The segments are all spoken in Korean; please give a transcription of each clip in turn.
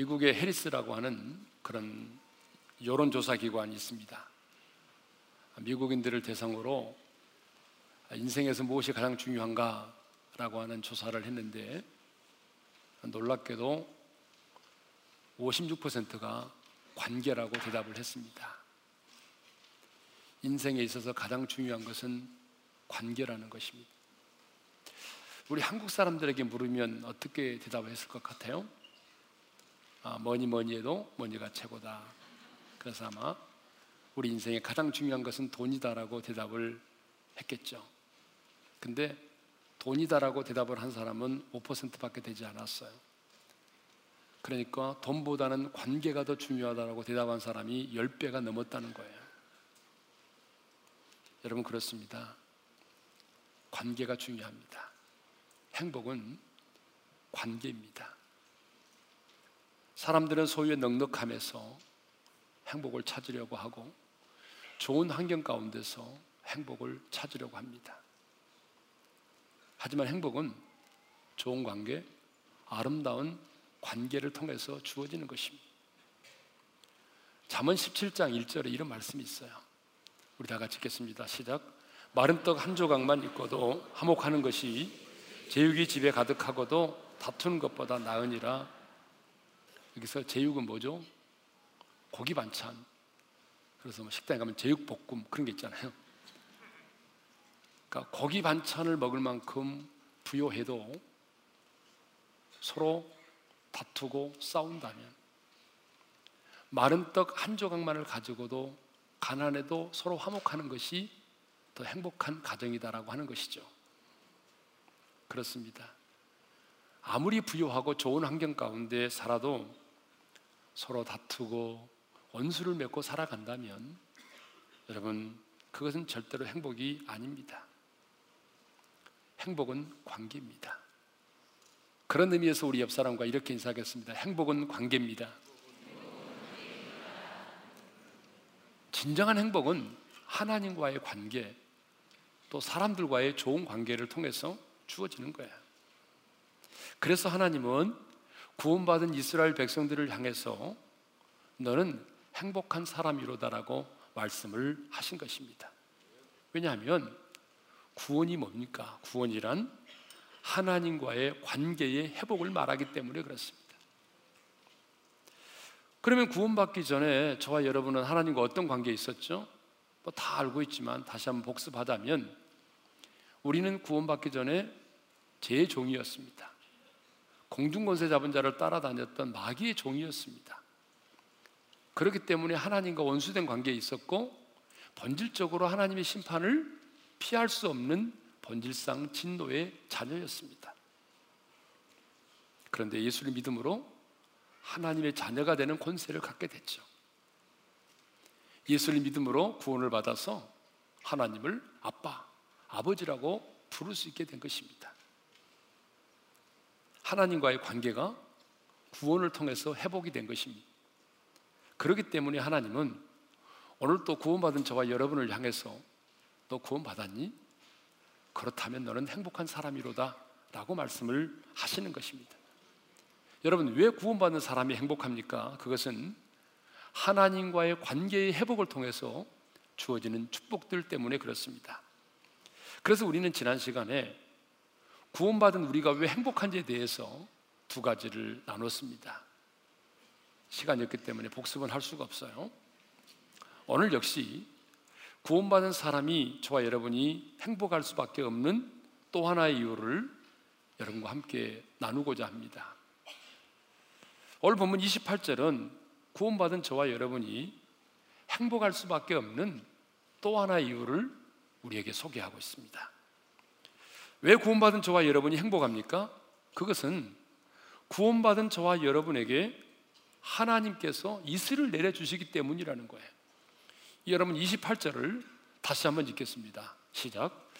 아, 미국의 해리스라고 하는 그런 여론조사 기관이 있습니다. 아, 미국인들을 대상으로 인생에서 무엇이 가장 중요한가라고 하는 조사를 했는데 놀랍게도 56%가 관계라고 대답을 했습니다. 인생에 있어서 가장 중요한 것은 관계라는 것입니다. 우리 한국 사람들에게 물으면 어떻게 대답을 했을 것 같아요? 아, 뭐니 뭐니 해도 뭐니가 최고다. 그래서 아마 우리 인생에 가장 중요한 것은 돈이다라고 대답을 했겠죠. 근데 돈이다라고 대답을 한 사람은 5%밖에 되지 않았어요. 그러니까 돈보다는 관계가 더 중요하다라고 대답한 사람이 10배가 넘었다는 거예요. 여러분 그렇습니다. 관계가 중요합니다. 행복은 관계입니다. 사람들은 소유의 넉넉함에서 행복을 찾으려고 하고 좋은 환경 가운데서 행복을 찾으려고 합니다. 하지만 행복은 좋은 관계, 아름다운 관계를 통해서 주어지는 것입니다. 잠언 17장 1절에 이런 말씀이 있어요. 우리 다 같이 읽겠습니다. 시작. 마른 떡 한 조각만 있고도 화목하는 것이 제육이 집에 가득하고도 다투는 것보다 나으니라. 여기서 제육은 뭐죠? 고기 반찬. 그래서 뭐 식당에 가면 제육 볶음 그런 게 있잖아요. 그러니까 고기 반찬을 먹을 만큼 부요해도 서로 다투고 싸운다면 마른 떡 한 조각만을 가지고도 가난해도 서로 화목하는 것이 더 행복한 가정이다라고 하는 것이죠. 그렇습니다. 아무리 부유하고 좋은 환경 가운데 살아도 서로 다투고 원수를 맺고 살아간다면 여러분 그것은 절대로 행복이 아닙니다. 행복은 관계입니다. 그런 의미에서 우리 옆 사람과 이렇게 인사하겠습니다. 행복은 관계입니다. 진정한 행복은 하나님과의 관계, 또 사람들과의 좋은 관계를 통해서 주어지는 거예요. 그래서 하나님은 구원받은 이스라엘 백성들을 향해서 너는 행복한 사람이로다라고 말씀을 하신 것입니다. 왜냐하면 구원이 뭡니까? 구원이란 하나님과의 관계의 회복을 말하기 때문에 그렇습니다. 그러면 구원받기 전에 저와 여러분은 하나님과 어떤 관계에 있었죠? 뭐 다 알고 있지만 다시 한번 복습하자면 우리는 구원받기 전에 제 종이었습니다. 공중권세 잡은 자를 따라다녔던 마귀의 종이었습니다. 그렇기 때문에 하나님과 원수된 관계에 있었고 본질적으로 하나님의 심판을 피할 수 없는 본질상 진노의 자녀였습니다. 그런데 예수를 믿음으로 하나님의 자녀가 되는 권세를 갖게 됐죠. 예수를 믿음으로 구원을 받아서 하나님을 아빠, 아버지라고 부를 수 있게 된 것입니다. 하나님과의 관계가 구원을 통해서 회복이 된 것입니다. 그렇기 때문에 하나님은 오늘 또 구원받은 저와 여러분을 향해서 너 구원받았니? 그렇다면 너는 행복한 사람이로다 라고 말씀을 하시는 것입니다. 여러분, 왜 구원받는 사람이 행복합니까? 그것은 하나님과의 관계의 회복을 통해서 주어지는 축복들 때문에 그렇습니다. 그래서 우리는 지난 시간에 구원받은 우리가 왜 행복한지에 대해서 두 가지를 나눴습니다. 시간이 없기 때문에 복습은 할 수가 없어요. 오늘 역시 구원받은 사람이 저와 여러분이 행복할 수밖에 없는 또 하나의 이유를 여러분과 함께 나누고자 합니다. 오늘 본문 28절은 구원받은 저와 여러분이 행복할 수밖에 없는 또 하나의 이유를 우리에게 소개하고 있습니다. 왜 구원받은 저와 여러분이 행복합니까? 그것은 구원받은 저와 여러분에게 하나님께서 이슬을 내려주시기 때문이라는 거예요. 여러분 28절을 다시 한번 읽겠습니다. 시작.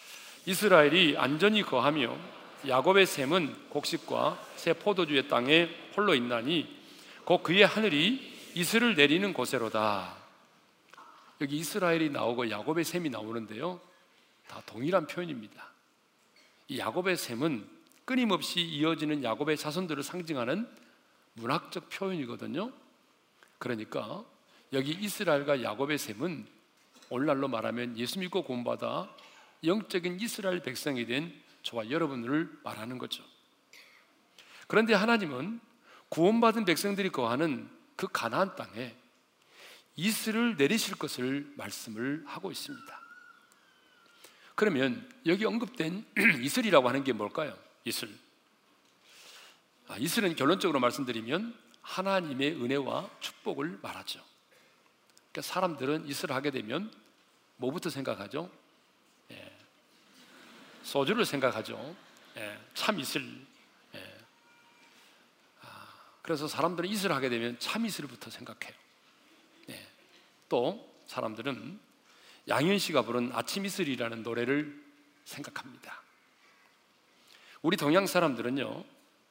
이스라엘이 안전히 거하며 야곱의 샘은 곡식과 새 포도주의 땅에 홀로 있나니 곧 그의 하늘이 이슬을 내리는 곳에로다. 여기 이스라엘이 나오고 야곱의 샘이 나오는데요. 다 동일한 표현입니다. 이 야곱의 샘은 끊임없이 이어지는 야곱의 자손들을 상징하는 문학적 표현이거든요. 그러니까 여기 이스라엘과 야곱의 셈은 오늘날로 말하면 예수 믿고 구원받아 영적인 이스라엘 백성이 된 저와 여러분을 말하는 거죠. 그런데 하나님은 구원받은 백성들이 거하는 그 가나안 땅에 이슬을 내리실 것을 말씀을 하고 있습니다. 그러면 여기 언급된 이슬이라고 하는 게 뭘까요? 이슬. 아, 이슬은 결론적으로 말씀드리면 하나님의 은혜와 축복을 말하죠. 그러니까 사람들은 이슬을 하게 되면 뭐부터 생각하죠? 예. 소주를 생각하죠. 예. 참 이슬. 예. 아, 그래서 사람들은 이슬을 하게 되면 참 이슬부터 생각해요. 예. 또 사람들은 양현 씨가 부른 아침 이슬이라는 노래를 생각합니다. 우리 동양 사람들은요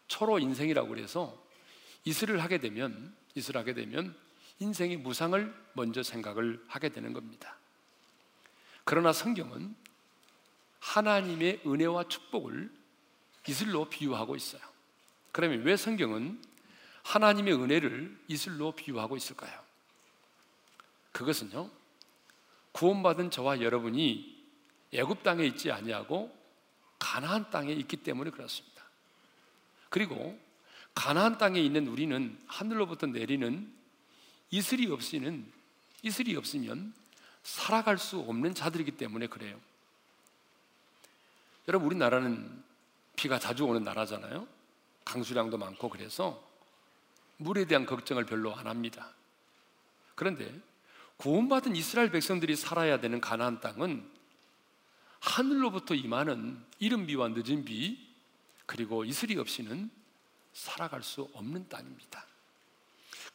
초로 인생이라고 그래서 이슬을 하게 되면 이슬을 하게 되면 인생의 무상을 먼저 생각을 하게 되는 겁니다. 그러나 성경은 하나님의 은혜와 축복을 이슬로 비유하고 있어요. 그러면 왜 성경은 하나님의 은혜를 이슬로 비유하고 있을까요? 그것은요. 구원받은 저와 여러분이 애굽 땅에 있지 아니하고 가나안 땅에 있기 때문에 그렇습니다. 그리고 가나안 땅에 있는 우리는 하늘로부터 내리는 이슬이 없이는 이슬이 없으면 살아갈 수 없는 자들이기 때문에 그래요. 여러분 우리나라는 비가 자주 오는 나라잖아요. 강수량도 많고 그래서 물에 대한 걱정을 별로 안 합니다. 그런데 구원받은 이스라엘 백성들이 살아야 되는 가나안 땅은 하늘로부터 임하는 이른 비와 늦은 비 그리고 이슬이 없이는 살아갈 수 없는 땅입니다.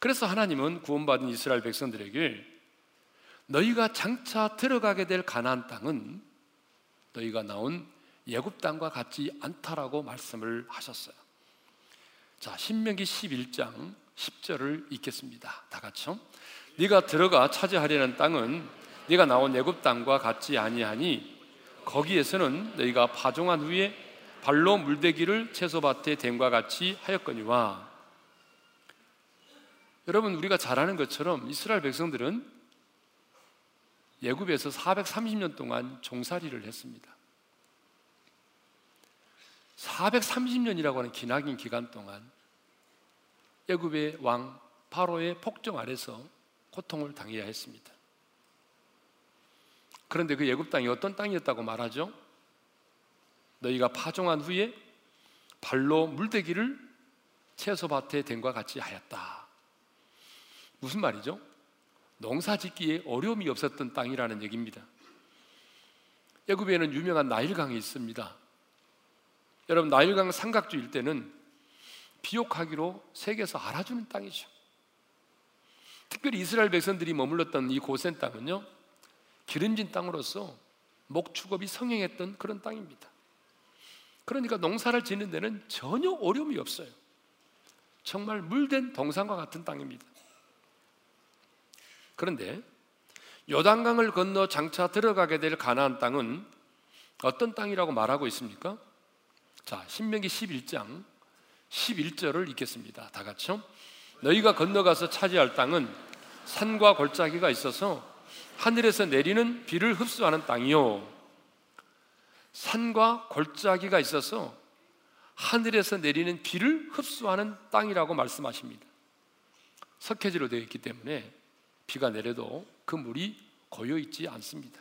그래서 하나님은 구원받은 이스라엘 백성들에게 너희가 장차 들어가게 될 가나안 땅은 너희가 나온 예굽 땅과 같지 않다라고 말씀을 하셨어요. 자, 신명기 11장 10절을 읽겠습니다. 다 같이요. 네가 들어가 차지하려는 땅은 네가 나온 애굽 땅과 같지 아니하니 거기에서는 너희가 파종한 후에 발로 물대기를 채소밭에 댐과 같이 하였거니와 여러분 우리가 잘 아는 것처럼 이스라엘 백성들은 예굽에서 430년 동안 종살이를 했습니다. 430년이라고 하는 기나긴 기간 동안 예굽의 왕 바로의 폭정 아래서 고통을 당해야 했습니다. 그런데 그 예굽 땅이 어떤 땅이었다고 말하죠? 너희가 파종한 후에 발로 물대기를 채소밭에 댄과 같이 하였다. 무슨 말이죠? 농사 짓기에 어려움이 없었던 땅이라는 얘기입니다. 애굽에는 유명한 나일강이 있습니다. 여러분 나일강 삼각주일 때는 비옥하기로 세계에서 알아주는 땅이죠. 특별히 이스라엘 백성들이 머물렀던 이 고센 땅은요 기름진 땅으로서 목축업이 성행했던 그런 땅입니다. 그러니까 농사를 짓는 데는 전혀 어려움이 없어요. 정말 물된 동산과 같은 땅입니다. 그런데 요단강을 건너 장차 들어가게 될 가나안 땅은 어떤 땅이라고 말하고 있습니까? 자, 신명기 11장 11절을 읽겠습니다. 다 같이요. 너희가 건너가서 차지할 땅은 산과 골짜기가 있어서 하늘에서 내리는 비를 흡수하는 땅이요. 산과 골짜기가 있어서 하늘에서 내리는 비를 흡수하는 땅이라고 말씀하십니다. 석회지로 되어 있기 때문에 비가 내려도 그 물이 고여 있지 않습니다.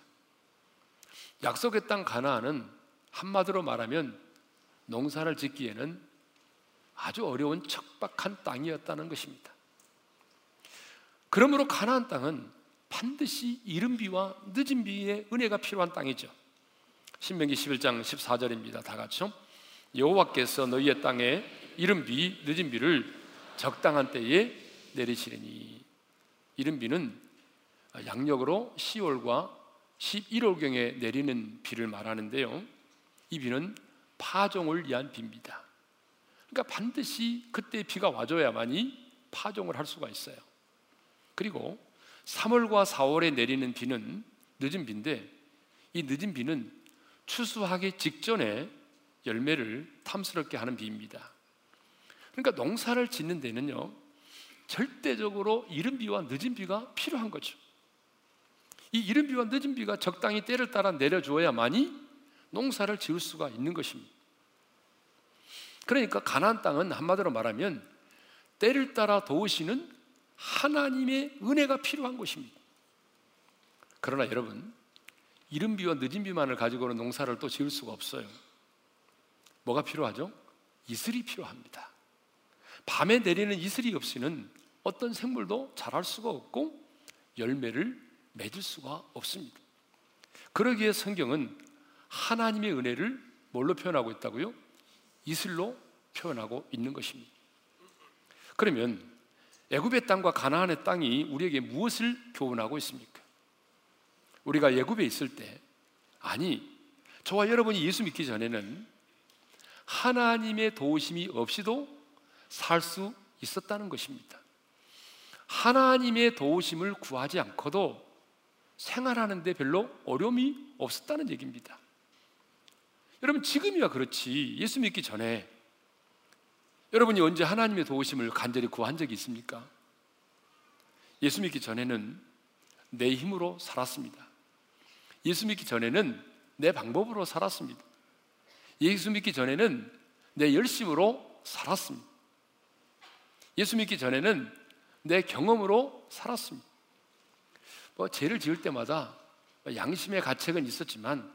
약속의 땅 가나안은 한마디로 말하면 농사를 짓기에는 아주 어려운 척박한 땅이었다는 것입니다. 그러므로 가나안 땅은 반드시 이른 비와 늦은 비의 은혜가 필요한 땅이죠. 신명기 11장 14절입니다. 다 같이요. 여호와께서 너희의 땅에 이른 비, 늦은 비를 적당한 때에 내리시리니 이른 비는 양력으로 10월과 11월경에 내리는 비를 말하는데요. 이 비는 파종을 위한 비입니다. 그러니까 반드시 그때 비가 와줘야만이 파종을 할 수가 있어요. 그리고 3월과 4월에 내리는 비는 늦은 비인데 이 늦은 비는 추수하기 직전에 열매를 탐스럽게 하는 비입니다. 그러니까 농사를 짓는 데는요, 절대적으로 이른 비와 늦은 비가 필요한 거죠. 이 이른 비와 늦은 비가 적당히 때를 따라 내려주어야만이 농사를 지을 수가 있는 것입니다. 그러니까 가나안 땅은 한마디로 말하면 때를 따라 도우시는 하나님의 은혜가 필요한 것입니다. 그러나 여러분, 이른 비와 늦은 비만을 가지고는 농사를 또 지을 수가 없어요. 뭐가 필요하죠? 이슬이 필요합니다. 밤에 내리는 이슬이 없이는 어떤 생물도 자랄 수가 없고 열매를 맺을 수가 없습니다. 그러기에 성경은 하나님의 은혜를 뭘로 표현하고 있다고요? 이슬로 표현하고 있는 것입니다. 그러면 애굽의 땅과 가나안의 땅이 우리에게 무엇을 교훈하고 있습니까? 우리가 애굽에 있을 때 아니 저와 여러분이 예수 믿기 전에는 하나님의 도우심이 없이도 살 수 있었다는 것입니다. 하나님의 도우심을 구하지 않고도 생활하는데 별로 어려움이 없었다는 얘기입니다. 여러분 지금이야 그렇지 예수 믿기 전에 여러분이 언제 하나님의 도우심을 간절히 구한 적이 있습니까? 예수 믿기 전에는 내 힘으로 살았습니다. 예수 믿기 전에는 내 방법으로 살았습니다. 예수 믿기 전에는 내 열심으로 살았습니다. 예수 믿기 전에는 내 경험으로 살았습니다. 뭐 죄를 지을 때마다 양심의 가책은 있었지만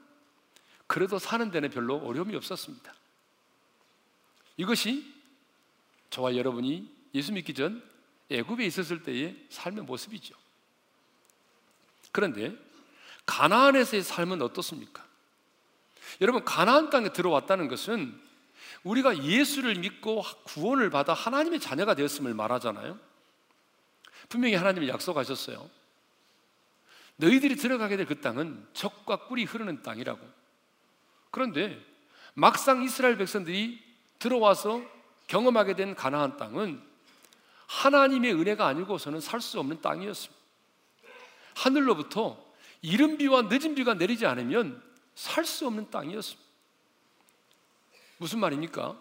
그래도 사는 데는 별로 어려움이 없었습니다. 이것이 저와 여러분이 예수 믿기 전 애굽에 있었을 때의 삶의 모습이죠. 그런데 가나안에서의 삶은 어떻습니까? 여러분 가나안 땅에 들어왔다는 것은 우리가 예수를 믿고 구원을 받아 하나님의 자녀가 되었음을 말하잖아요. 분명히 하나님이 약속하셨어요. 너희들이 들어가게 될 그 땅은 적과 꿀이 흐르는 땅이라고. 그런데 막상 이스라엘 백성들이 들어와서 경험하게 된 가나안 땅은 하나님의 은혜가 아니고서는 살 수 없는 땅이었습니다. 하늘로부터 이른 비와 늦은 비가 내리지 않으면 살 수 없는 땅이었습니다. 무슨 말입니까?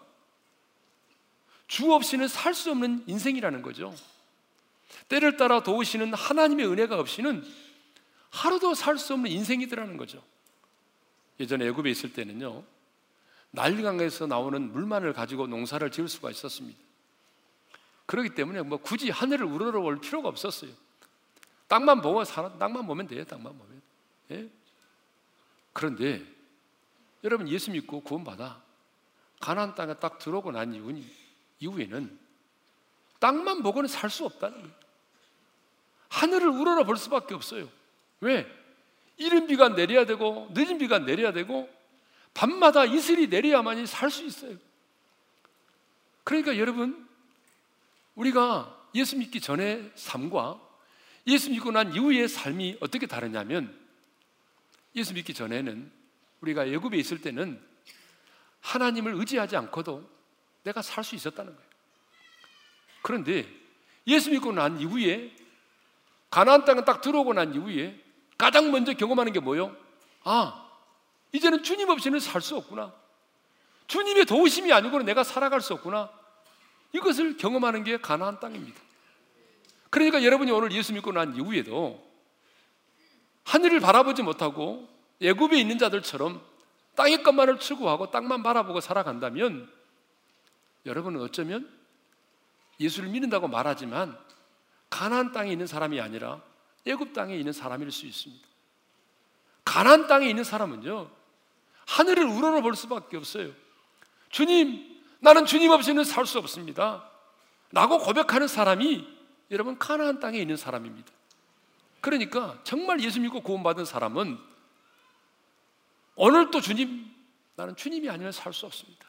주 없이는 살 수 없는 인생이라는 거죠. 때를 따라 도우시는 하나님의 은혜가 없이는 하루도 살 수 없는 인생이더라는 거죠. 예전에 애굽에 있을 때는요. 난리강에서 나오는 물만을 가지고 농사를 지을 수가 있었습니다. 그렇기 때문에 뭐 굳이 하늘을 우러러 볼 필요가 없었어요. 땅만 보고 살아, 땅만 보면 돼요. 땅만 보면. 예? 그런데 여러분 예수 믿고 구원받아 가나안 땅에 딱 들어오고 난 이후에는 땅만 보고는 살 수 없다는 거예요. 하늘을 우러러 볼 수밖에 없어요. 왜? 이른 비가 내려야 되고 늦은 비가 내려야 되고 밤마다 이슬이 내려야만이 살 수 있어요. 그러니까 여러분 우리가 예수 믿기 전의 삶과 예수 믿고 난 이후의 삶이 어떻게 다르냐면 예수 믿기 전에는 우리가 애굽에 있을 때는 하나님을 의지하지 않고도 내가 살 수 있었다는 거예요. 그런데 예수 믿고 난 이후에 가나안 땅에 딱 들어오고 난 이후에 가장 먼저 경험하는 게 뭐요? 아, 이제는 주님 없이는 살 수 없구나. 주님의 도우심이 아니고는 내가 살아갈 수 없구나. 이것을 경험하는 게 가나안 땅입니다. 그러니까 여러분이 오늘 예수 믿고 난 이후에도 하늘을 바라보지 못하고 애굽에 있는 자들처럼 땅의 것만을 추구하고 땅만 바라보고 살아간다면 여러분은 어쩌면 예수를 믿는다고 말하지만 가나안 땅에 있는 사람이 아니라 애굽 땅에 있는 사람일 수 있습니다. 가나안 땅에 있는 사람은요 하늘을 우러러 볼 수밖에 없어요. 주님, 나는 주님 없이는 살 수 없습니다. 라고 고백하는 사람이 여러분 가나안 땅에 있는 사람입니다. 그러니까 정말 예수 믿고 구원받은 사람은 오늘도 주님, 나는 주님이 아니면 살 수 없습니다.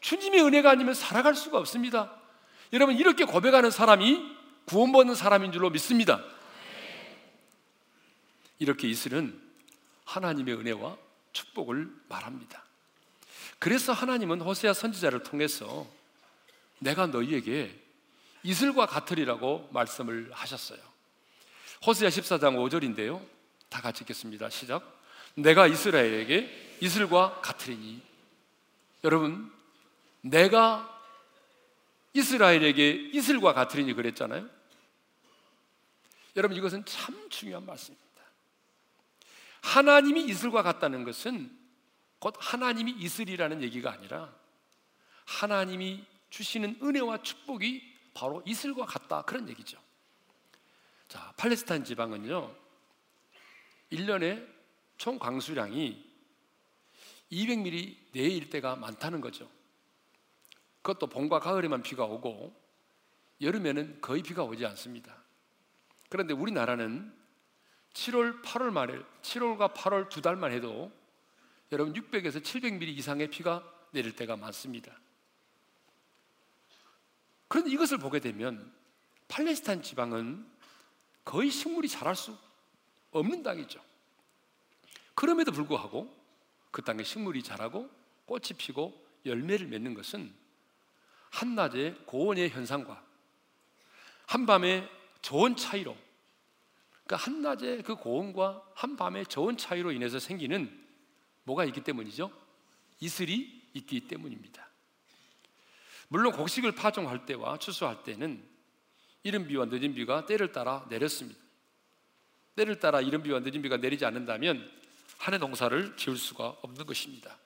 주님의 은혜가 아니면 살아갈 수가 없습니다. 여러분, 이렇게 고백하는 사람이 구원받는 사람인 줄로 믿습니다. 이렇게 이슬은 하나님의 은혜와 축복을 말합니다. 그래서 하나님은 호세아 선지자를 통해서 내가 너희에게 이슬과 같으리라고 말씀을 하셨어요. 호세아 14장 5절인데요. 다 같이 읽겠습니다. 시작. 내가 이스라엘에게 이슬과 같으리니 여러분 내가 이스라엘에게 이슬과 같으리니 그랬잖아요. 여러분 이것은 참 중요한 말씀입니다. 하나님이 이슬과 같다는 것은 곧 하나님이 이슬이라는 얘기가 아니라 하나님이 주시는 은혜와 축복이 바로 이슬과 같다 그런 얘기죠. 자, 팔레스타인 지방은요. 1년에 총 강수량이 200mm 내일 때가 많다는 거죠. 그것도 봄과 가을에만 비가 오고 여름에는 거의 비가 오지 않습니다. 그런데 우리나라는 7월, 8월 말에 7월과 8월 두 달만 해도 여러분 600에서 700mm 이상의 비가 내릴 때가 많습니다. 그런데 이것을 보게 되면 팔레스타인 지방은 거의 식물이 자랄 수 없는 땅이죠. 그럼에도 불구하고 그 땅에 식물이 자라고 꽃이 피고 열매를 맺는 것은 한낮의 고온의 현상과 한밤의 저온 차이로 그러니까 한낮의 그 고온과 한밤의 저온 차이로 인해서 생기는 뭐가 있기 때문이죠? 이슬이 있기 때문입니다. 물론 곡식을 파종할 때와 추수할 때는 이른 비와 늦은 비가 때를 따라 내렸습니다. 때를 따라 이른 비와 늦은 비가 내리지 않는다면 한해 농사를 지을 수가 없는 것입니다.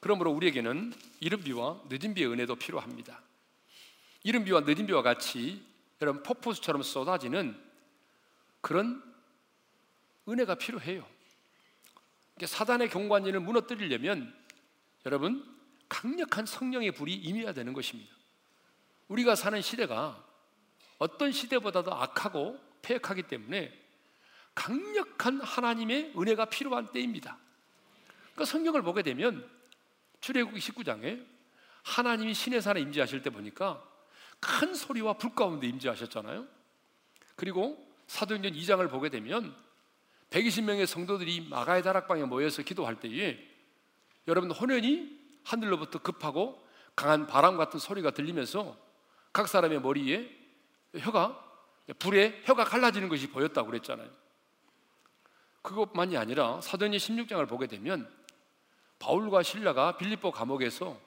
그러므로 우리에게는 이른 비와 늦은 비의 은혜도 필요합니다. 이른 비와 늦은 비와 같이 여러분 폭포수처럼 쏟아지는 그런 은혜가 필요해요. 사단의 경관진을 무너뜨리려면 여러분 강력한 성령의 불이 임해야 되는 것입니다. 우리가 사는 시대가 어떤 시대보다도 악하고 폐역하기 때문에 강력한 하나님의 은혜가 필요한 때입니다. 그러니까 성경을 보게 되면 출애굽기 19장에 하나님이 신의 산에 임재하실 때 보니까 큰 소리와 불 가운데 임재하셨잖아요. 그리고 사도행전 2장을 보게 되면 120명의 성도들이 마가의 다락방에 모여서 기도할 때에 여러분 혼연히 하늘로부터 급하고 강한 바람 같은 소리가 들리면서 각 사람의 머리에 혀가 불에 혀가 갈라지는 것이 보였다고 그랬잖아요. 그것만이 아니라 사도행전 16장을 보게 되면 바울과 신라가 빌립보 감옥에서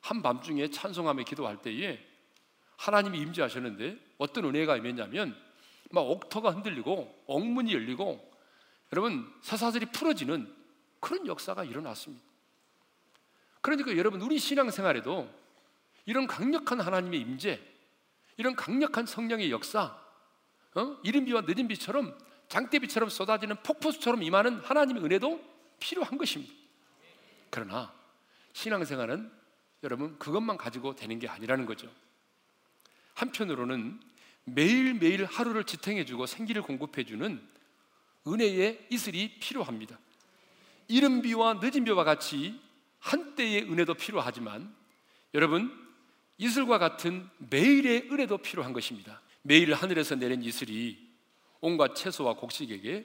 한밤중에 찬송하며 기도할 때에 하나님이 임재하셨는데 어떤 은혜가 임했냐면 막 옥터가 흔들리고 옥문이 열리고 여러분 사사들이 풀어지는 그런 역사가 일어났습니다. 그러니까 여러분 우리 신앙생활에도 이런 강력한 하나님의 임재, 이런 강력한 성령의 역사, 어? 이른 비와 늦은 비처럼 장대비처럼 쏟아지는 폭포수처럼 임하는 하나님의 은혜도 필요한 것입니다. 그러나 신앙생활은 여러분 그것만 가지고 되는 게 아니라는 거죠. 한편으로는 매일매일 하루를 지탱해주고 생기를 공급해주는 은혜의 이슬이 필요합니다. 이른 비와 늦은 비와 같이 한때의 은혜도 필요하지만 여러분 이슬과 같은 매일의 은혜도 필요한 것입니다. 매일 하늘에서 내린 이슬이 온갖 채소와 곡식에게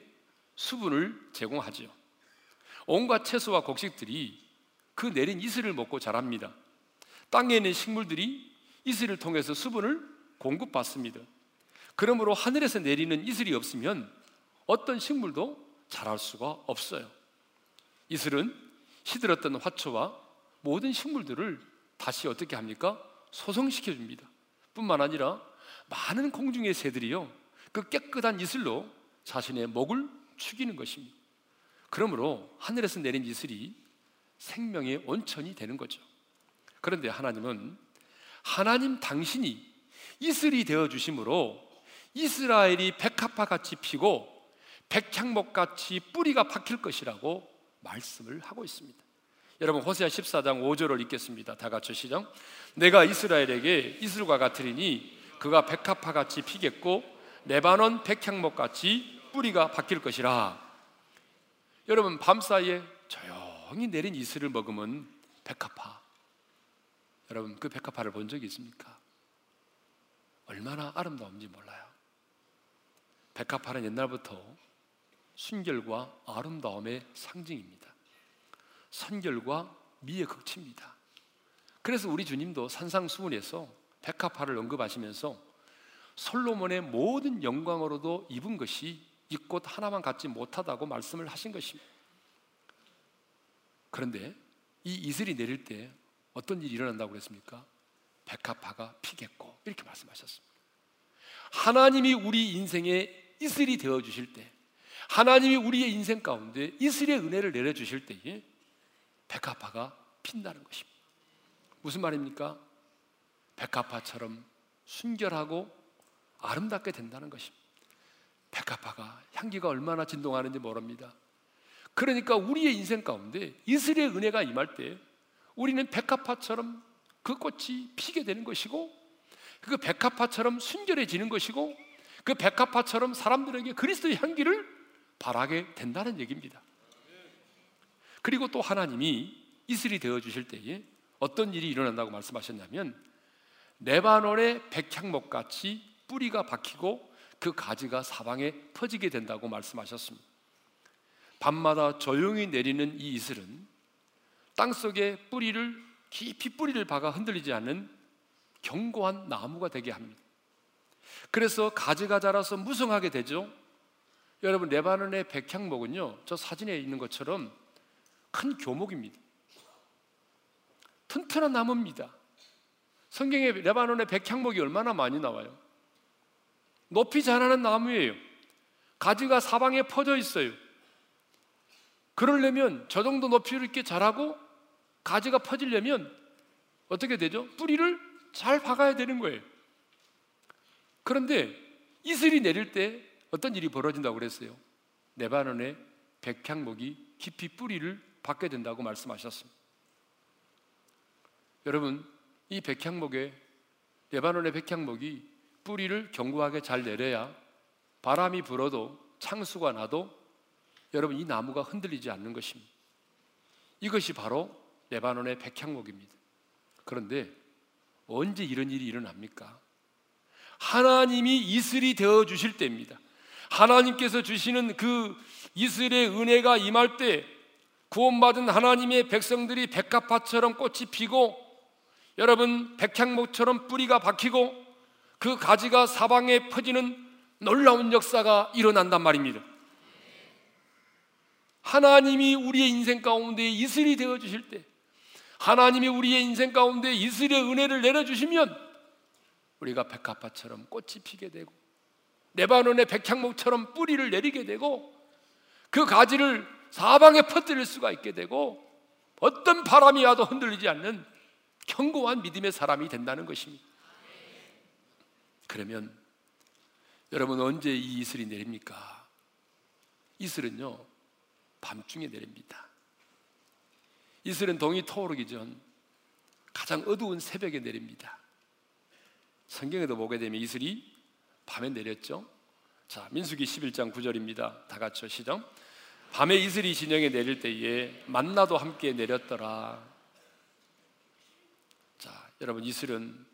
수분을 제공하지요. 온갖 채소와 곡식들이 그 내린 이슬을 먹고 자랍니다. 땅에 있는 식물들이 이슬을 통해서 수분을 공급받습니다. 그러므로 하늘에서 내리는 이슬이 없으면 어떤 식물도 자랄 수가 없어요. 이슬은 시들었던 화초와 모든 식물들을 다시 어떻게 합니까? 소성시켜 줍니다. 뿐만 아니라 많은 공중의 새들이요. 그 깨끗한 이슬로 자신의 목을 축이는 것입니다. 그러므로 하늘에서 내린 이슬이 생명의 원천이 되는 거죠. 그런데 하나님은 하나님 당신이 이슬이 되어 주심으로 이스라엘이 백합화 같이 피고 백향목 같이 뿌리가 박힐 것이라고 말씀을 하고 있습니다. 여러분 호세아 14장 5절을 읽겠습니다. 다 같이 시작. 내가 이스라엘에게 이슬과 같으리니 그가 백합화 같이 피겠고 레바논 백향목 같이 뿌리가 박힐 것이라. 여러분 밤사이에 조용히 내린 이슬을 먹으면 백합화. 여러분 그 백합화를 본 적이 있습니까? 얼마나 아름다운지 몰라요. 백합화는 옛날부터 순결과 아름다움의 상징입니다. 선결과 미의 극치입니다. 그래서 우리 주님도 산상수훈에서 백합화를 언급하시면서 솔로몬의 모든 영광으로도 입은 것이 이 꽃 하나만 갖지 못하다고 말씀을 하신 것입니다. 그런데 이 이슬이 내릴 때 어떤 일이 일어난다고 그랬습니까? 백합화가 피겠고 이렇게 말씀하셨습니다. 하나님이 우리 인생의 이슬이 되어 주실 때 하나님이 우리의 인생 가운데 이슬의 은혜를 내려 주실 때에 백합화가 핀다는 것입니다. 무슨 말입니까? 백합화처럼 순결하고 아름답게 된다는 것입니다. 백합화가 향기가 얼마나 진동하는지 모릅니다. 그러니까 우리의 인생 가운데 이슬의 은혜가 임할 때 우리는 백합화처럼 그 꽃이 피게 되는 것이고 그 백합화처럼 순결해지는 것이고 그 백합화처럼 사람들에게 그리스도의 향기를 바라게 된다는 얘기입니다. 그리고 또 하나님이 이슬이 되어 주실 때에 어떤 일이 일어난다고 말씀하셨냐면 레바논의 백향목 같이 뿌리가 박히고 그 가지가 사방에 퍼지게 된다고 말씀하셨습니다. 밤마다 조용히 내리는 이 이슬은 땅 속에 뿌리를 깊이 뿌리를 박아 흔들리지 않는 견고한 나무가 되게 합니다. 그래서 가지가 자라서 무성하게 되죠. 여러분 레바논의 백향목은요, 저 사진에 있는 것처럼 큰 교목입니다. 튼튼한 나무입니다. 성경에 레바논의 백향목이 얼마나 많이 나와요. 높이 자라는 나무예요. 가지가 사방에 퍼져 있어요. 그러려면 저 정도 높이로 이렇게 자라고 가지가 퍼지려면 어떻게 되죠? 뿌리를 잘 박아야 되는 거예요. 그런데 이슬이 내릴 때 어떤 일이 벌어진다고 그랬어요? 네바논의 백향목이 깊이 뿌리를 박게 된다고 말씀하셨습니다. 여러분, 이 백향목에 네바논의 백향목이 뿌리를 견고하게 잘 내려야 바람이 불어도 창수가 나도 여러분 이 나무가 흔들리지 않는 것입니다. 이것이 바로 레바논의 백향목입니다. 그런데 언제 이런 일이 일어납니까? 하나님이 이슬이 되어 주실 때입니다. 하나님께서 주시는 그 이슬의 은혜가 임할 때 구원받은 하나님의 백성들이 백합화처럼 꽃이 피고 여러분 백향목처럼 뿌리가 박히고 그 가지가 사방에 퍼지는 놀라운 역사가 일어난단 말입니다. 하나님이 우리의 인생 가운데 이슬이 되어 주실 때 하나님이 우리의 인생 가운데 이슬의 은혜를 내려 주시면 우리가 백합화처럼 꽃이 피게 되고 레바논의 백향목처럼 뿌리를 내리게 되고 그 가지를 사방에 퍼뜨릴 수가 있게 되고 어떤 바람이 와도 흔들리지 않는 견고한 믿음의 사람이 된다는 것입니다. 그러면 여러분 언제 이 이슬이 내립니까? 이슬은요 밤중에 내립니다. 이슬은 동이 터오르기 전 가장 어두운 새벽에 내립니다. 성경에도 보게 되면 이슬이 밤에 내렸죠. 자, 민수기 11장 9절입니다. 다 같이 시작. 밤에 이슬이 진영에 내릴 때에 만나도 함께 내렸더라. 자, 여러분 이슬은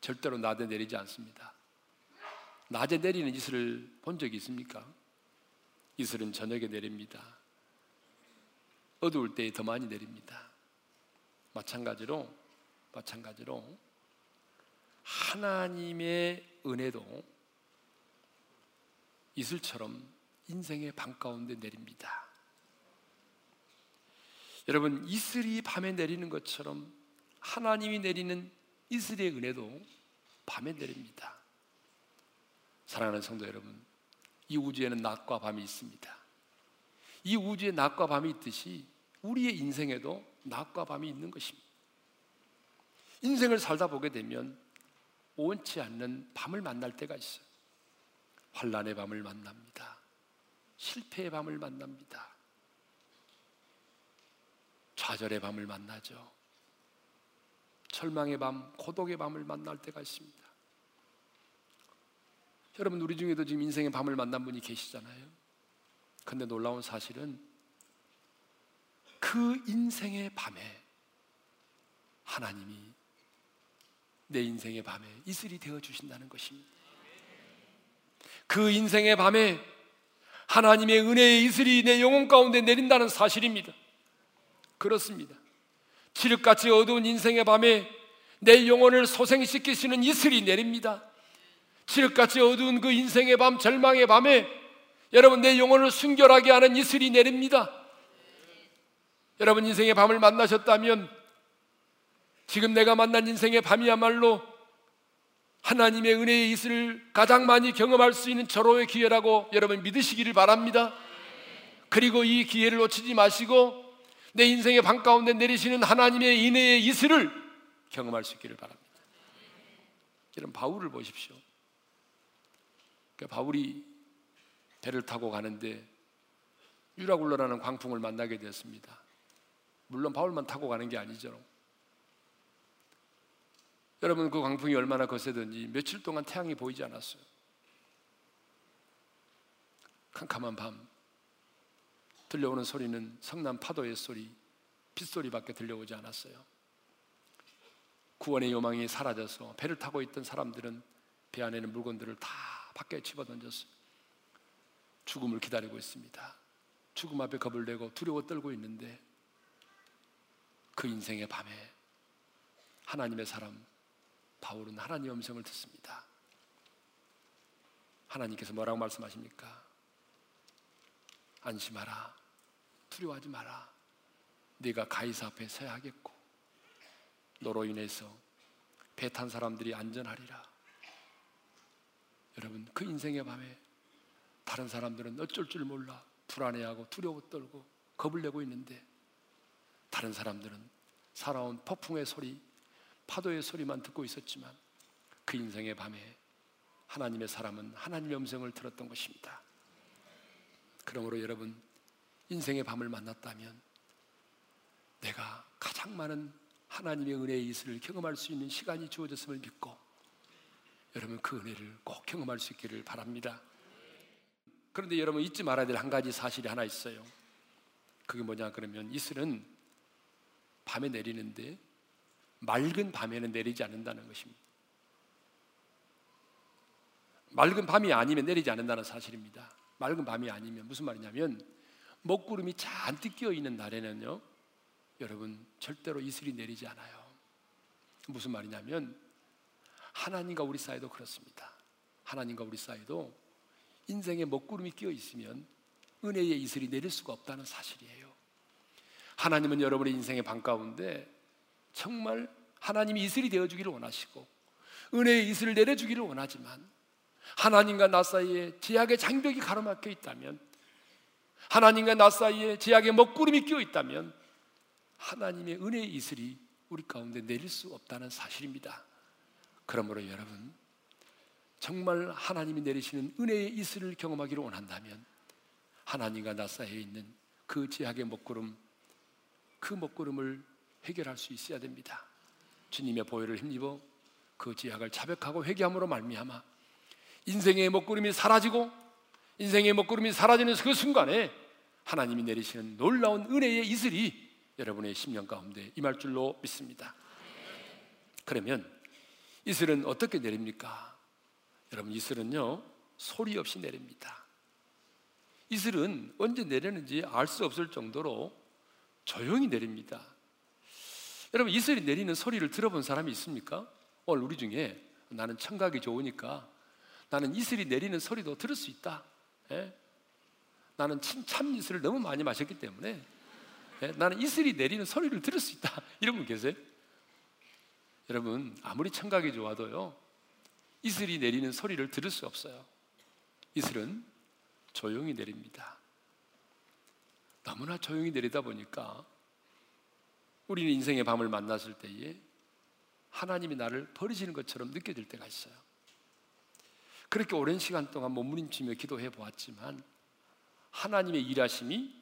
절대로 낮에 내리지 않습니다. 낮에 내리는 이슬을 본 적이 있습니까? 이슬은 저녁에 내립니다. 어두울 때에 더 많이 내립니다. 마찬가지로 마찬가지로 하나님의 은혜도 이슬처럼 인생의 밤 가운데 내립니다. 여러분 이슬이 밤에 내리는 것처럼 하나님이 내리는 이슬의 은혜도 밤에 내립니다. 사랑하는 성도 여러분, 이 우주에는 낮과 밤이 있습니다. 이 우주에 낮과 밤이 있듯이 우리의 인생에도 낮과 밤이 있는 것입니다. 인생을 살다 보게 되면 원치 않는 밤을 만날 때가 있어요. 환란의 밤을 만납니다. 실패의 밤을 만납니다. 좌절의 밤을 만나죠. 절망의 밤, 고독의 밤을 만날 때가 있습니다. 여러분 우리 중에도 지금 인생의 밤을 만난 분이 계시잖아요. 근데 놀라운 사실은 그 인생의 밤에 하나님이 내 인생의 밤에 이슬이 되어 주신다는 것입니다. 그 인생의 밤에 하나님의 은혜의 이슬이 내 영혼 가운데 내린다는 사실입니다. 그렇습니다. 칠흑같이 어두운 인생의 밤에 내 영혼을 소생시키시는 이슬이 내립니다. 칠흑같이 어두운 그 인생의 밤, 절망의 밤에 여러분 내 영혼을 순결하게 하는 이슬이 내립니다. 여러분 인생의 밤을 만나셨다면 지금 내가 만난 인생의 밤이야말로 하나님의 은혜의 이슬을 가장 많이 경험할 수 있는 절호의 기회라고 여러분 믿으시기를 바랍니다. 그리고 이 기회를 놓치지 마시고 내 인생의 방 가운데 내리시는 하나님의 인혜의 이슬을 경험할 수 있기를 바랍니다. 여러분 바울을 보십시오. 그러니까 바울이 배를 타고 가는데 유라굴러라는 광풍을 만나게 되었습니다. 물론 바울만 타고 가는 게 아니죠. 여러분 그 광풍이 얼마나 거세든지 며칠 동안 태양이 보이지 않았어요. 캄캄한 밤 들려오는 소리는 성남 파도의 소리, 빗소리밖에 들려오지 않았어요. 구원의 요망이 사라져서 배를 타고 있던 사람들은 배 안에 있는 물건들을 다 밖에 집어던졌어요. 죽음을 기다리고 있습니다. 죽음 앞에 겁을 내고 두려워 떨고 있는데 그 인생의 밤에 하나님의 사람 바울은 하나님의 음성을 듣습니다. 하나님께서 뭐라고 말씀하십니까? 안심하라. 두려워하지 마라. 네가 가이사 앞에 서야 하겠고 너로 인해서 배 탄 사람들이 안전하리라. 여러분 그 인생의 밤에 다른 사람들은 어쩔 줄 몰라 불안해하고 두려워 떨고 겁을 내고 있는데 다른 사람들은 살아온 폭풍의 소리, 파도의 소리만 듣고 있었지만 그 인생의 밤에 하나님의 사람은 하나님의 음성을 들었던 것입니다. 그러므로 여러분 인생의 밤을 만났다면 내가 가장 많은 하나님의 은혜의 이슬을 경험할 수 있는 시간이 주어졌음을 믿고 여러분 그 은혜를 꼭 경험할 수 있기를 바랍니다. 그런데 여러분 잊지 말아야 될 한 가지 사실이 하나 있어요. 그게 뭐냐 그러면 이슬은 밤에 내리는데 맑은 밤에는 내리지 않는다는 것입니다. 맑은 밤이 아니면 내리지 않는다는 사실입니다. 맑은 밤이 아니면 무슨 말이냐면 먹구름이 잔뜩 끼어 있는 날에는요, 여러분 절대로 이슬이 내리지 않아요. 무슨 말이냐면 하나님과 우리 사이도 그렇습니다. 하나님과 우리 사이도 인생에 먹구름이 끼어 있으면 은혜의 이슬이 내릴 수가 없다는 사실이에요. 하나님은 여러분의 인생의 방 가운데 정말 하나님이 이슬이 되어 주기를 원하시고 은혜의 이슬을 내려 주기를 원하지만 하나님과 나 사이에 제약의 장벽이 가로막혀 있다면 하나님과 나 사이에 제약의 먹구름이 끼어 있다면 하나님의 은혜의 이슬이 우리 가운데 내릴 수 없다는 사실입니다. 그러므로 여러분 정말 하나님이 내리시는 은혜의 이슬을 경험하기를 원한다면 하나님과 나 사이에 있는 그 제약의 먹구름 그 먹구름을 해결할 수 있어야 됩니다. 주님의 보혈을 힘입어 그 지약을 자백하고 회개함으로 말미암아 인생의 먹구름이 사라지고 인생의 먹구름이 사라지는 그 순간에 하나님이 내리시는 놀라운 은혜의 이슬이 여러분의 심령 가운데 임할 줄로 믿습니다. 그러면 이슬은 어떻게 내립니까? 여러분 이슬은요 소리 없이 내립니다. 이슬은 언제 내리는지 알 수 없을 정도로 조용히 내립니다. 여러분 이슬이 내리는 소리를 들어본 사람이 있습니까? 오늘 우리 중에 나는 청각이 좋으니까 나는 이슬이 내리는 소리도 들을 수 있다. 예? 나는 참 이슬을 너무 많이 마셨기 때문에 예? 나는 이슬이 내리는 소리를 들을 수 있다. 이런 분 계세요? 여러분 아무리 청각이 좋아도요 이슬이 내리는 소리를 들을 수 없어요. 이슬은 조용히 내립니다. 너무나 조용히 내리다 보니까 우리는 인생의 밤을 만났을 때에 하나님이 나를 버리시는 것처럼 느껴질 때가 있어요. 그렇게 오랜 시간 동안 몸부림치며 기도해 보았지만 하나님의 일하심이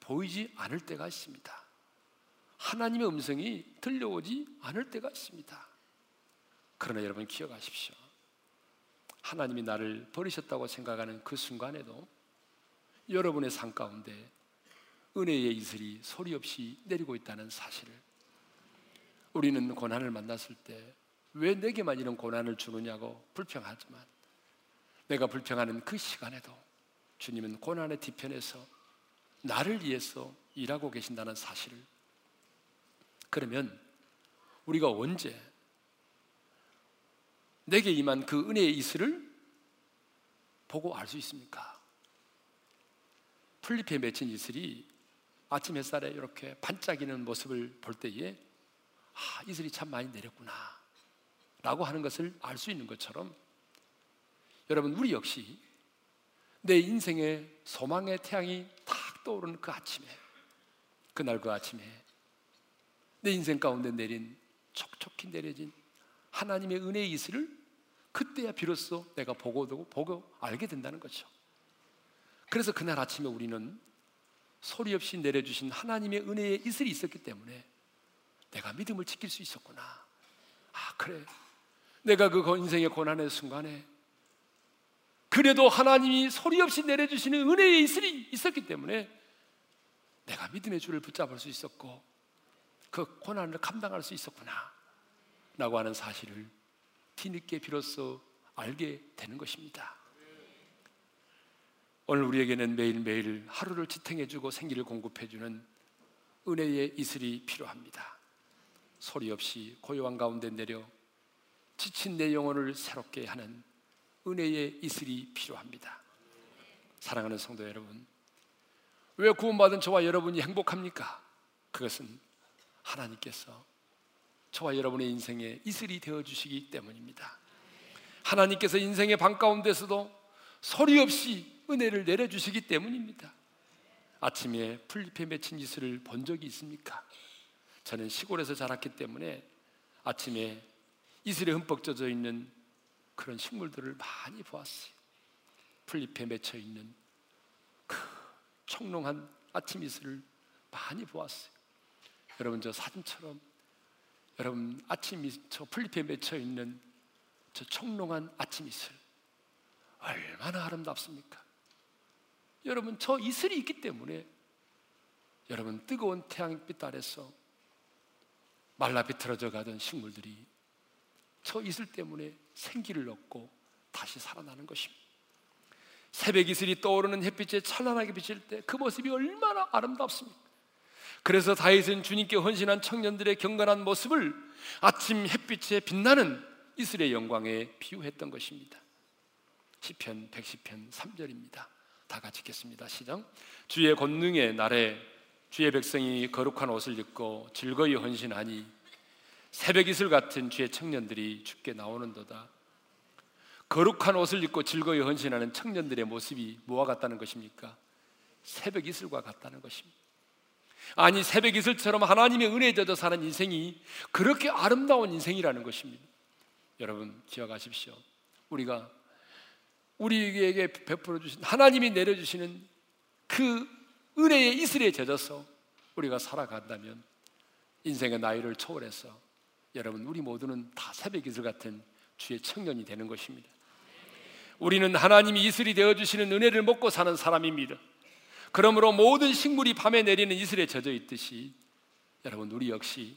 보이지 않을 때가 있습니다. 하나님의 음성이 들려오지 않을 때가 있습니다. 그러나 여러분 기억하십시오. 하나님이 나를 버리셨다고 생각하는 그 순간에도 여러분의 삶 가운데 은혜의 이슬이 소리 없이 내리고 있다는 사실을 우리는 고난을 만났을 때 왜 내게만 이런 고난을 주느냐고 불평하지만 내가 불평하는 그 시간에도 주님은 고난의 뒤편에서 나를 위해서 일하고 계신다는 사실을 그러면 우리가 언제 내게 임한 그 은혜의 이슬을 보고 알 수 있습니까? 풀잎에 맺힌 이슬이 아침 햇살에 이렇게 반짝이는 모습을 볼 때에 아, 이슬이 참 많이 내렸구나. 라고 하는 것을 알 수 있는 것처럼 여러분, 우리 역시 내 인생의 소망의 태양이 탁 떠오르는 그 아침에, 그날 그 아침에 내 인생 가운데 내린 촉촉히 내려진 하나님의 은혜의 이슬을 그때야 비로소 내가 보고 되고 보고 알게 된다는 거죠. 그래서 그날 아침에 우리는 소리 없이 내려주신 하나님의 은혜의 이슬이 있었기 때문에 내가 믿음을 지킬 수 있었구나. 아, 그래. 내가 그 인생의 고난의 순간에 그래도 하나님이 소리 없이 내려주시는 은혜의 이슬이 있었기 때문에 내가 믿음의 줄을 붙잡을 수 있었고 그 고난을 감당할 수 있었구나. 라고 하는 사실을 뒤늦게 비로소 알게 되는 것입니다. 오늘 우리에게는 매일매일 하루를 지탱해주고 생기를 공급해주는 은혜의 이슬이 필요합니다. 소리 없이 고요한 가운데 내려 지친 내 영혼을 새롭게 하는 은혜의 이슬이 필요합니다. 사랑하는 성도 여러분, 왜 구원받은 저와 여러분이 행복합니까? 그것은 하나님께서 저와 여러분의 인생에 이슬이 되어 주시기 때문입니다. 하나님께서 인생의 방 가운데서도 소리 없이 은혜를 내려 주시기 때문입니다. 아침에 풀잎에 맺힌 이슬을 본 적이 있습니까? 저는 시골에서 자랐기 때문에 아침에 이슬에 흠뻑 젖어 있는 그런 식물들을 많이 보았어요. 풀잎에 맺혀 있는 그 청롱한 아침 이슬을 많이 보았어요. 여러분 저 사진처럼 여러분 아침 이 저 풀잎에 맺혀 있는 저 청롱한 아침 이슬 얼마나 아름답습니까? 여러분 저 이슬이 있기 때문에 여러분 뜨거운 태양빛 아래서 말라 비틀어져 가던 식물들이 저 이슬 때문에 생기를 얻고 다시 살아나는 것입니다. 새벽 이슬이 떠오르는 햇빛에 찬란하게 비칠 때 그 모습이 얼마나 아름답습니까? 그래서 다윗은 주님께 헌신한 청년들의 경건한 모습을 아침 햇빛에 빛나는 이슬의 영광에 비유했던 것입니다. 시편 110편 3절입니다. 다 같이 읽겠습니다. 시작. 주의 권능의 날에 주의 백성이 거룩한 옷을 입고 즐거이 헌신하니 새벽 이슬 같은 주의 청년들이 죽게 나오는도다. 거룩한 옷을 입고 즐거이 헌신하는 청년들의 모습이 뭐와 같다는 것입니까? 새벽 이슬과 같다는 것입니다. 아니 새벽 이슬처럼 하나님의 은혜에 젖어 사는 인생이 그렇게 아름다운 인생이라는 것입니다. 여러분 기억하십시오. 우리가 우리에게 베풀어 주신 하나님이 내려 주시는 그 은혜의 이슬에 젖어서 우리가 살아간다면 인생의 나이를 초월해서 여러분 우리 모두는 다 새벽 이슬 같은 주의 청년이 되는 것입니다. 우리는 하나님이 이슬이 되어 주시는 은혜를 먹고 사는 사람입니다. 그러므로 모든 식물이 밤에 내리는 이슬에 젖어 있듯이 여러분 우리 역시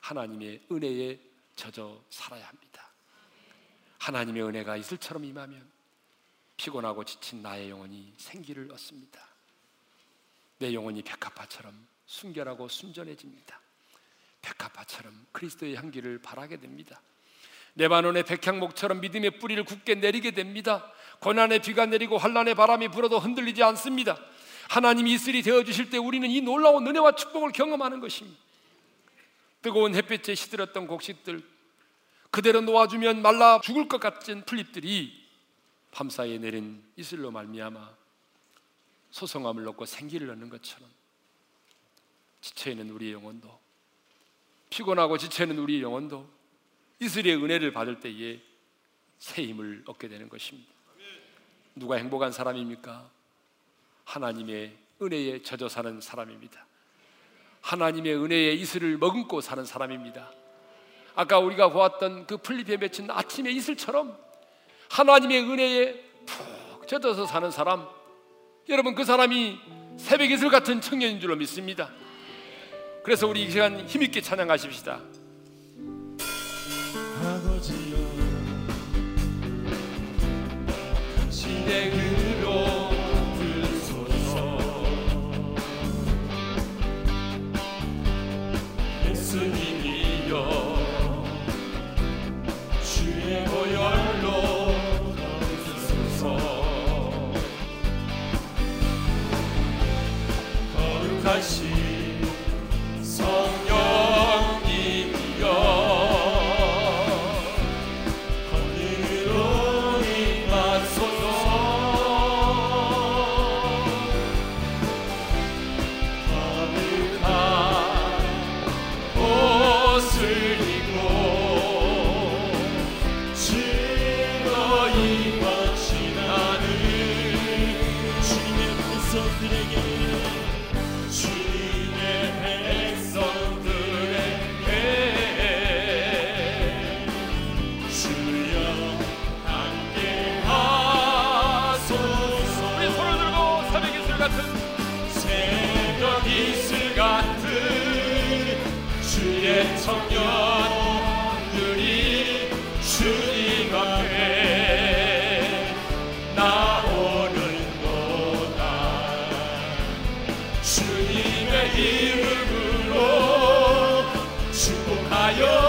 하나님의 은혜에 젖어 살아야 합니다. 하나님의 은혜가 이슬처럼 임하면 피곤하고 지친 나의 영혼이 생기를 얻습니다. 내 영혼이 백합화처럼 순결하고 순전해집니다. 백합화처럼 그리스도의 향기를 바라게 됩니다. 레바논의 백향목처럼 믿음의 뿌리를 굳게 내리게 됩니다. 고난의 비가 내리고 환란의 바람이 불어도 흔들리지 않습니다. 하나님이 이슬이 되어 주실 때 우리는 이 놀라운 은혜와 축복을 경험하는 것입니다. 뜨거운 햇빛에 시들었던 곡식들 그대로 놓아주면 말라 죽을 것 같은 풀잎들이 밤사이에 내린 이슬로 말미암아 소성함을 얻고 생기를 얻는 것처럼 지쳐 있는 우리의 영혼도 피곤하고 지쳐 있는 우리의 영혼도 이슬의 은혜를 받을 때에 새 힘을 얻게 되는 것입니다. 누가 행복한 사람입니까? 하나님의 은혜에 젖어 사는 사람입니다. 하나님의 은혜의 이슬을 머금고 사는 사람입니다. 아까 우리가 보았던 그 풀잎에 맺힌 아침의 이슬처럼 하나님의 은혜에 푹 젖어서 사는 사람, 여러분 그 사람이 새벽 이슬 같은 청년인 줄로 믿습니다. 그래서 우리 이 시간 힘있게 찬양하십시다. 주님의 이름으로 축복하여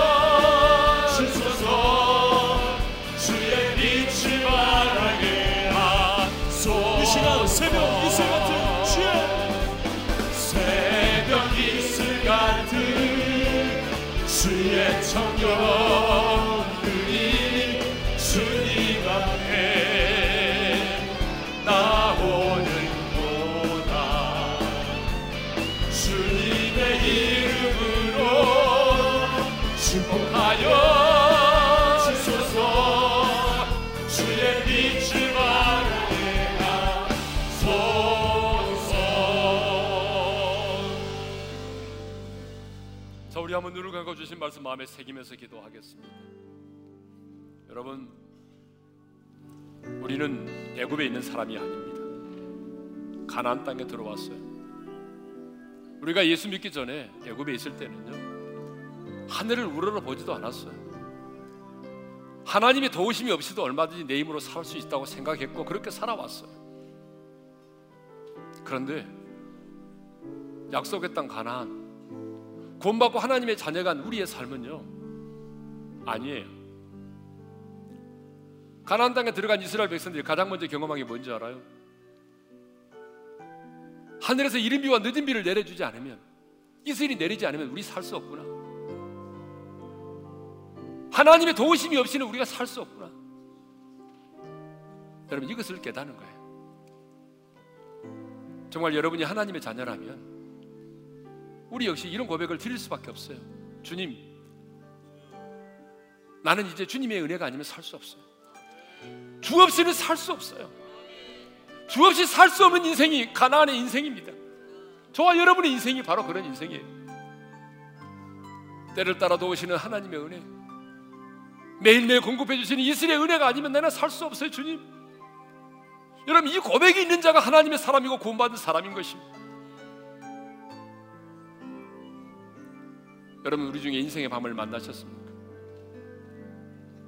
주신 말씀 마음에 새기면서 기도하겠습니다. 여러분, 우리는 애굽에 있는 사람이 아닙니다. 가나안 땅에 들어왔어요. 우리가 예수 믿기 전에 애굽에 있을 때는요. 하늘을 우러러 보지도 않았어요. 하나님의 도우심이 없이도 얼마든지 내 힘으로 살 수 있다고 생각했고 그렇게 살아왔어요. 그런데 약속의 땅 가나안 구원받고 하나님의 자녀가 우리의 삶은요 아니에요. 가나안 땅에 들어간 이스라엘 백성들이 가장 먼저 경험한 게 뭔지 알아요? 하늘에서 이른 비와 늦은 비를 내려주지 않으면 이슬이 내리지 않으면 우리 살 수 없구나. 하나님의 도우심이 없이는 우리가 살 수 없구나. 여러분 이것을 깨닫는 거예요. 정말 여러분이 하나님의 자녀라면 우리 역시 이런 고백을 드릴 수밖에 없어요. 주님, 나는 이제 주님의 은혜가 아니면 살 수 없어요. 주 없이는 살 수 없어요. 주 없이 살 수 없는 인생이 가나안의 인생입니다. 저와 여러분의 인생이 바로 그런 인생이에요. 때를 따라 도우시는 하나님의 은혜, 매일매일 공급해 주시는 이슬의 은혜가 아니면 나는 살 수 없어요, 주님. 여러분 이 고백이 있는 자가 하나님의 사람이고 구원받은 사람인 것입니다. 여러분 우리 중에 인생의 밤을 만나셨습니까?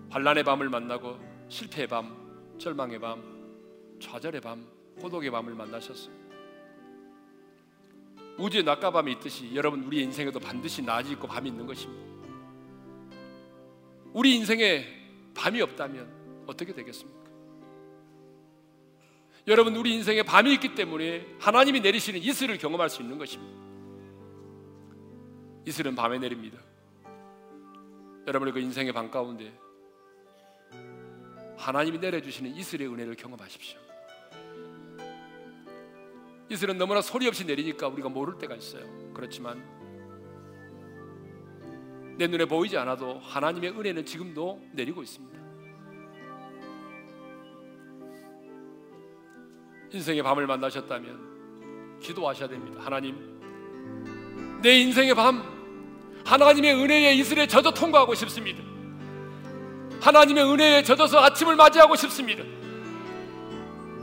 환란의 밤을 만나고 실패의 밤, 절망의 밤, 좌절의 밤, 고독의 밤을 만나셨어요. 우주의 낮과 밤이 있듯이 여러분 우리 인생에도 반드시 낮이 있고 밤이 있는 것입니다. 우리 인생에 밤이 없다면 어떻게 되겠습니까? 여러분 우리 인생에 밤이 있기 때문에 하나님이 내리시는 이슬을 경험할 수 있는 것입니다. 이슬은 밤에 내립니다. 여러분의 그 인생의 밤 가운데 하나님이 내려주시는 이슬의 은혜를 경험하십시오. 이슬은 너무나 소리 없이 내리니까 우리가 모를 때가 있어요. 그렇지만 내 눈에 보이지 않아도 하나님의 은혜는 지금도 내리고 있습니다. 인생의 밤을 만나셨다면 기도하셔야 됩니다. 하나님, 내 인생의 밤 하나님의 은혜에 이슬에 젖어 통과하고 싶습니다. 하나님의 은혜에 젖어서 아침을 맞이하고 싶습니다.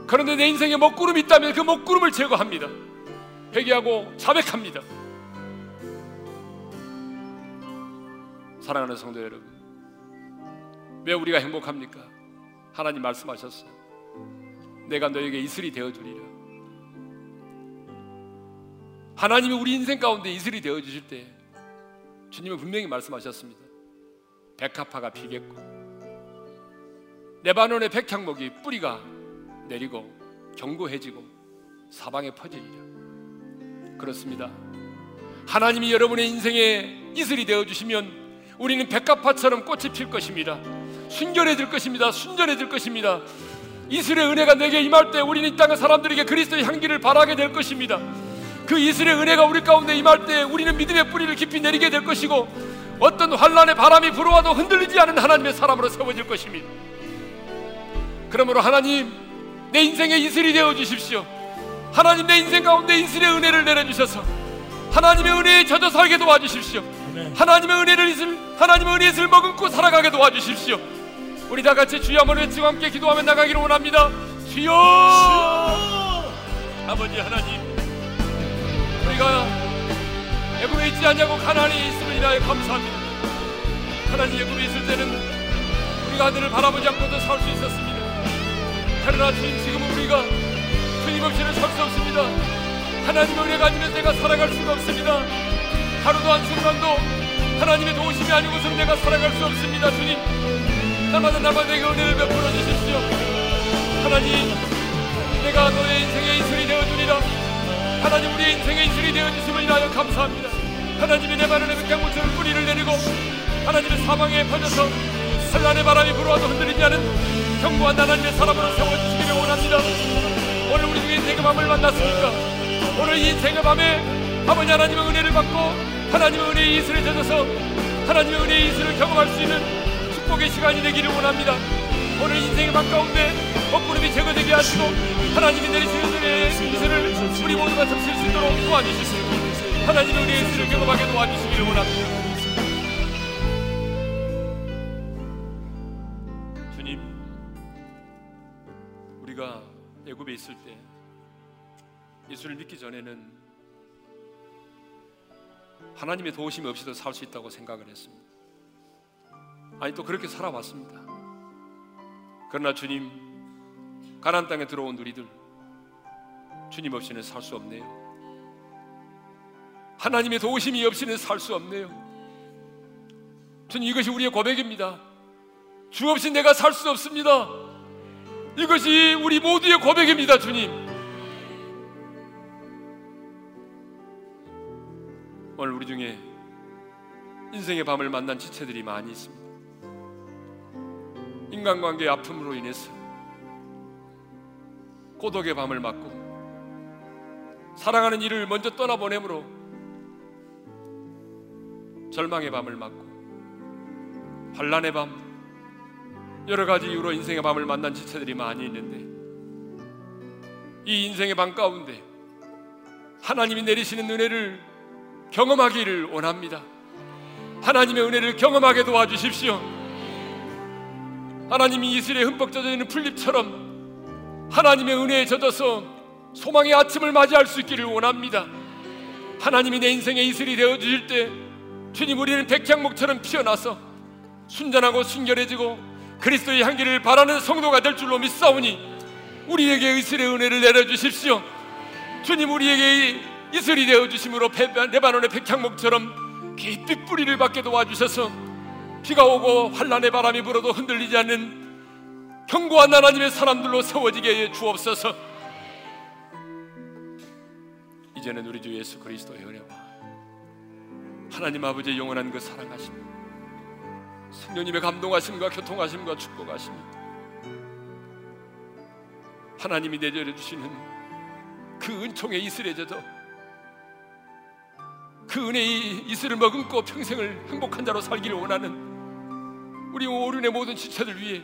그런데 내 인생에 먹구름이 있다면 그 먹구름을 제거합니다. 회개하고 자백합니다. 사랑하는 성도 여러분, 왜 우리가 행복합니까? 하나님 말씀하셨어요. 내가 너에게 이슬이 되어 주리라. 하나님이 우리 인생 가운데 이슬이 되어 주실 때 주님은 분명히 말씀하셨습니다. 백합화가 피겠고 레바논의 백향목이 뿌리가 내리고 견고해지고 사방에 퍼지리라. 그렇습니다. 하나님이 여러분의 인생에 이슬이 되어 주시면 우리는 백합화처럼 꽃이 필 것입니다. 순결해질 것입니다. 순전해질 것입니다. 이슬의 은혜가 내게 임할 때 우리는 이 땅의 사람들에게 그리스도의 향기를 발하게 될 것입니다. 그 이슬의 은혜가 우리 가운데 임할 때 우리는 믿음의 뿌리를 깊이 내리게 될 것이고 어떤 환란의 바람이 불어와도 흔들리지 않은 하나님의 사람으로 세워질 것입니다. 그러므로 하나님 내 인생의 이슬이 되어 주십시오. 하나님 내 인생 가운데 이슬의 은혜를 내려 주셔서 하나님의 은혜에 젖어 살게 도와주십시오. 하나님의 은혜를 이슬 하나님의 은혜의 이슬 머금고 살아가게 도와주십시오. 우리 다 같이 주여 한번 외치고 함께 기도하며 나가기를 원합니다. 주여! 아버지 하나님 우리가 애굽에 있지 않냐고 가난이 있음을 인하여 감사합니다. 하나님 애굽에 있을 때는 우리가 하늘을 바라보지 않고도 살 수 있었습니다. 그러나 주님 지금 우리가 주님 없이는 살 수 없습니다. 하나님의 은혜 가지면 내가 살아갈 수가 없습니다. 하루도 한 순간도 하나님의 도우심이 아니고서는 내가 살아갈 수 없습니다. 주님, 날마다 날마다 내게 은혜를 베풀어 주십시오. 하나님, 내가 너의 인생의 이슬이 되어주리라. 하나님 우리의 인생의 이슬이 되어주심을 인하여 감사합니다. 하나님이 내 마련의 백향물처럼 뿌리를 내리고 하나님의 사방에 퍼져서 산란의 바람이 불어와도 흔들리지 않은 경고한 하나님의 사람으로 세워주시기를 원합니다. 오늘 우리 중에 인생의 밤을 만났으니까 오늘 이 인생의 밤에 아버지 하나님의 은혜를 받고 하나님의 은혜의 이슬에 젖어서 하나님의 은혜의 이슬을 경험할 수 있는 축복의 시간이 되기를 원합니다. 오늘 인생의 밤 가운데 헛구름이 제거되게 하시고 하나님이 내리시는 은혜의 이슬을 우리 모두가 접실 수 있도록 도와주시고 하나님의 은혜의 이슬을 경험하게 도와주시기를 원합니다. 주님, 우리가 애굽에 있을 때 예수를 믿기 전에는 하나님의 도우심이 없이도 살 수 있다고 생각을 했습니다. 아니 또 그렇게 살아왔습니다. 그러나 주님 가나안 땅에 들어온 우리들 주님 없이는 살 수 없네요. 하나님의 도우심이 없이는 살 수 없네요. 주님 이것이 우리의 고백입니다. 주 없이 내가 살 수 없습니다. 이것이 우리 모두의 고백입니다, 주님. 오늘 우리 중에 인생의 밤을 만난 지체들이 많이 있습니다. 인간관계의 아픔으로 인해서 고독의 밤을 맞고 사랑하는 이를 먼저 떠나보내므로 절망의 밤을 맞고 환란의 밤 여러 가지 이유로 인생의 밤을 만난 지체들이 많이 있는데 이 인생의 밤 가운데 하나님이 내리시는 은혜를 경험하기를 원합니다. 하나님의 은혜를 경험하게 도와주십시오. 하나님이 이슬에 흠뻑 젖어 있는 풀잎처럼 하나님의 은혜에 젖어서 소망의 아침을 맞이할 수 있기를 원합니다. 하나님이 내 인생의 이슬이 되어 주실 때 주님 우리는 백향목처럼 피어나서 순전하고 순결해지고 그리스도의 향기를 바라는 성도가 될 줄로 믿사오니 우리에게 의슬의 은혜를 내려 주십시오. 주님 우리에게 이슬이 되어 주심으로 레바논의 백향목처럼 깊이 뿌리를 받게 도와주셔서 비가 오고 환란의 바람이 불어도 흔들리지 않는 견고한 하나님의 사람들로 세워지게 해 주옵소서. 이제는 우리 주 예수 그리스도의 은혜와 하나님 아버지의 영원한 그 사랑하심 성령님의 감동하심과 교통하심과 축복하심 하나님이 내려 주시는 그 은총의 이슬에 젖어 그 은혜의 이슬을 머금고 평생을 행복한 자로 살기를 원하는 우리 오륜의 모든 지체들 위해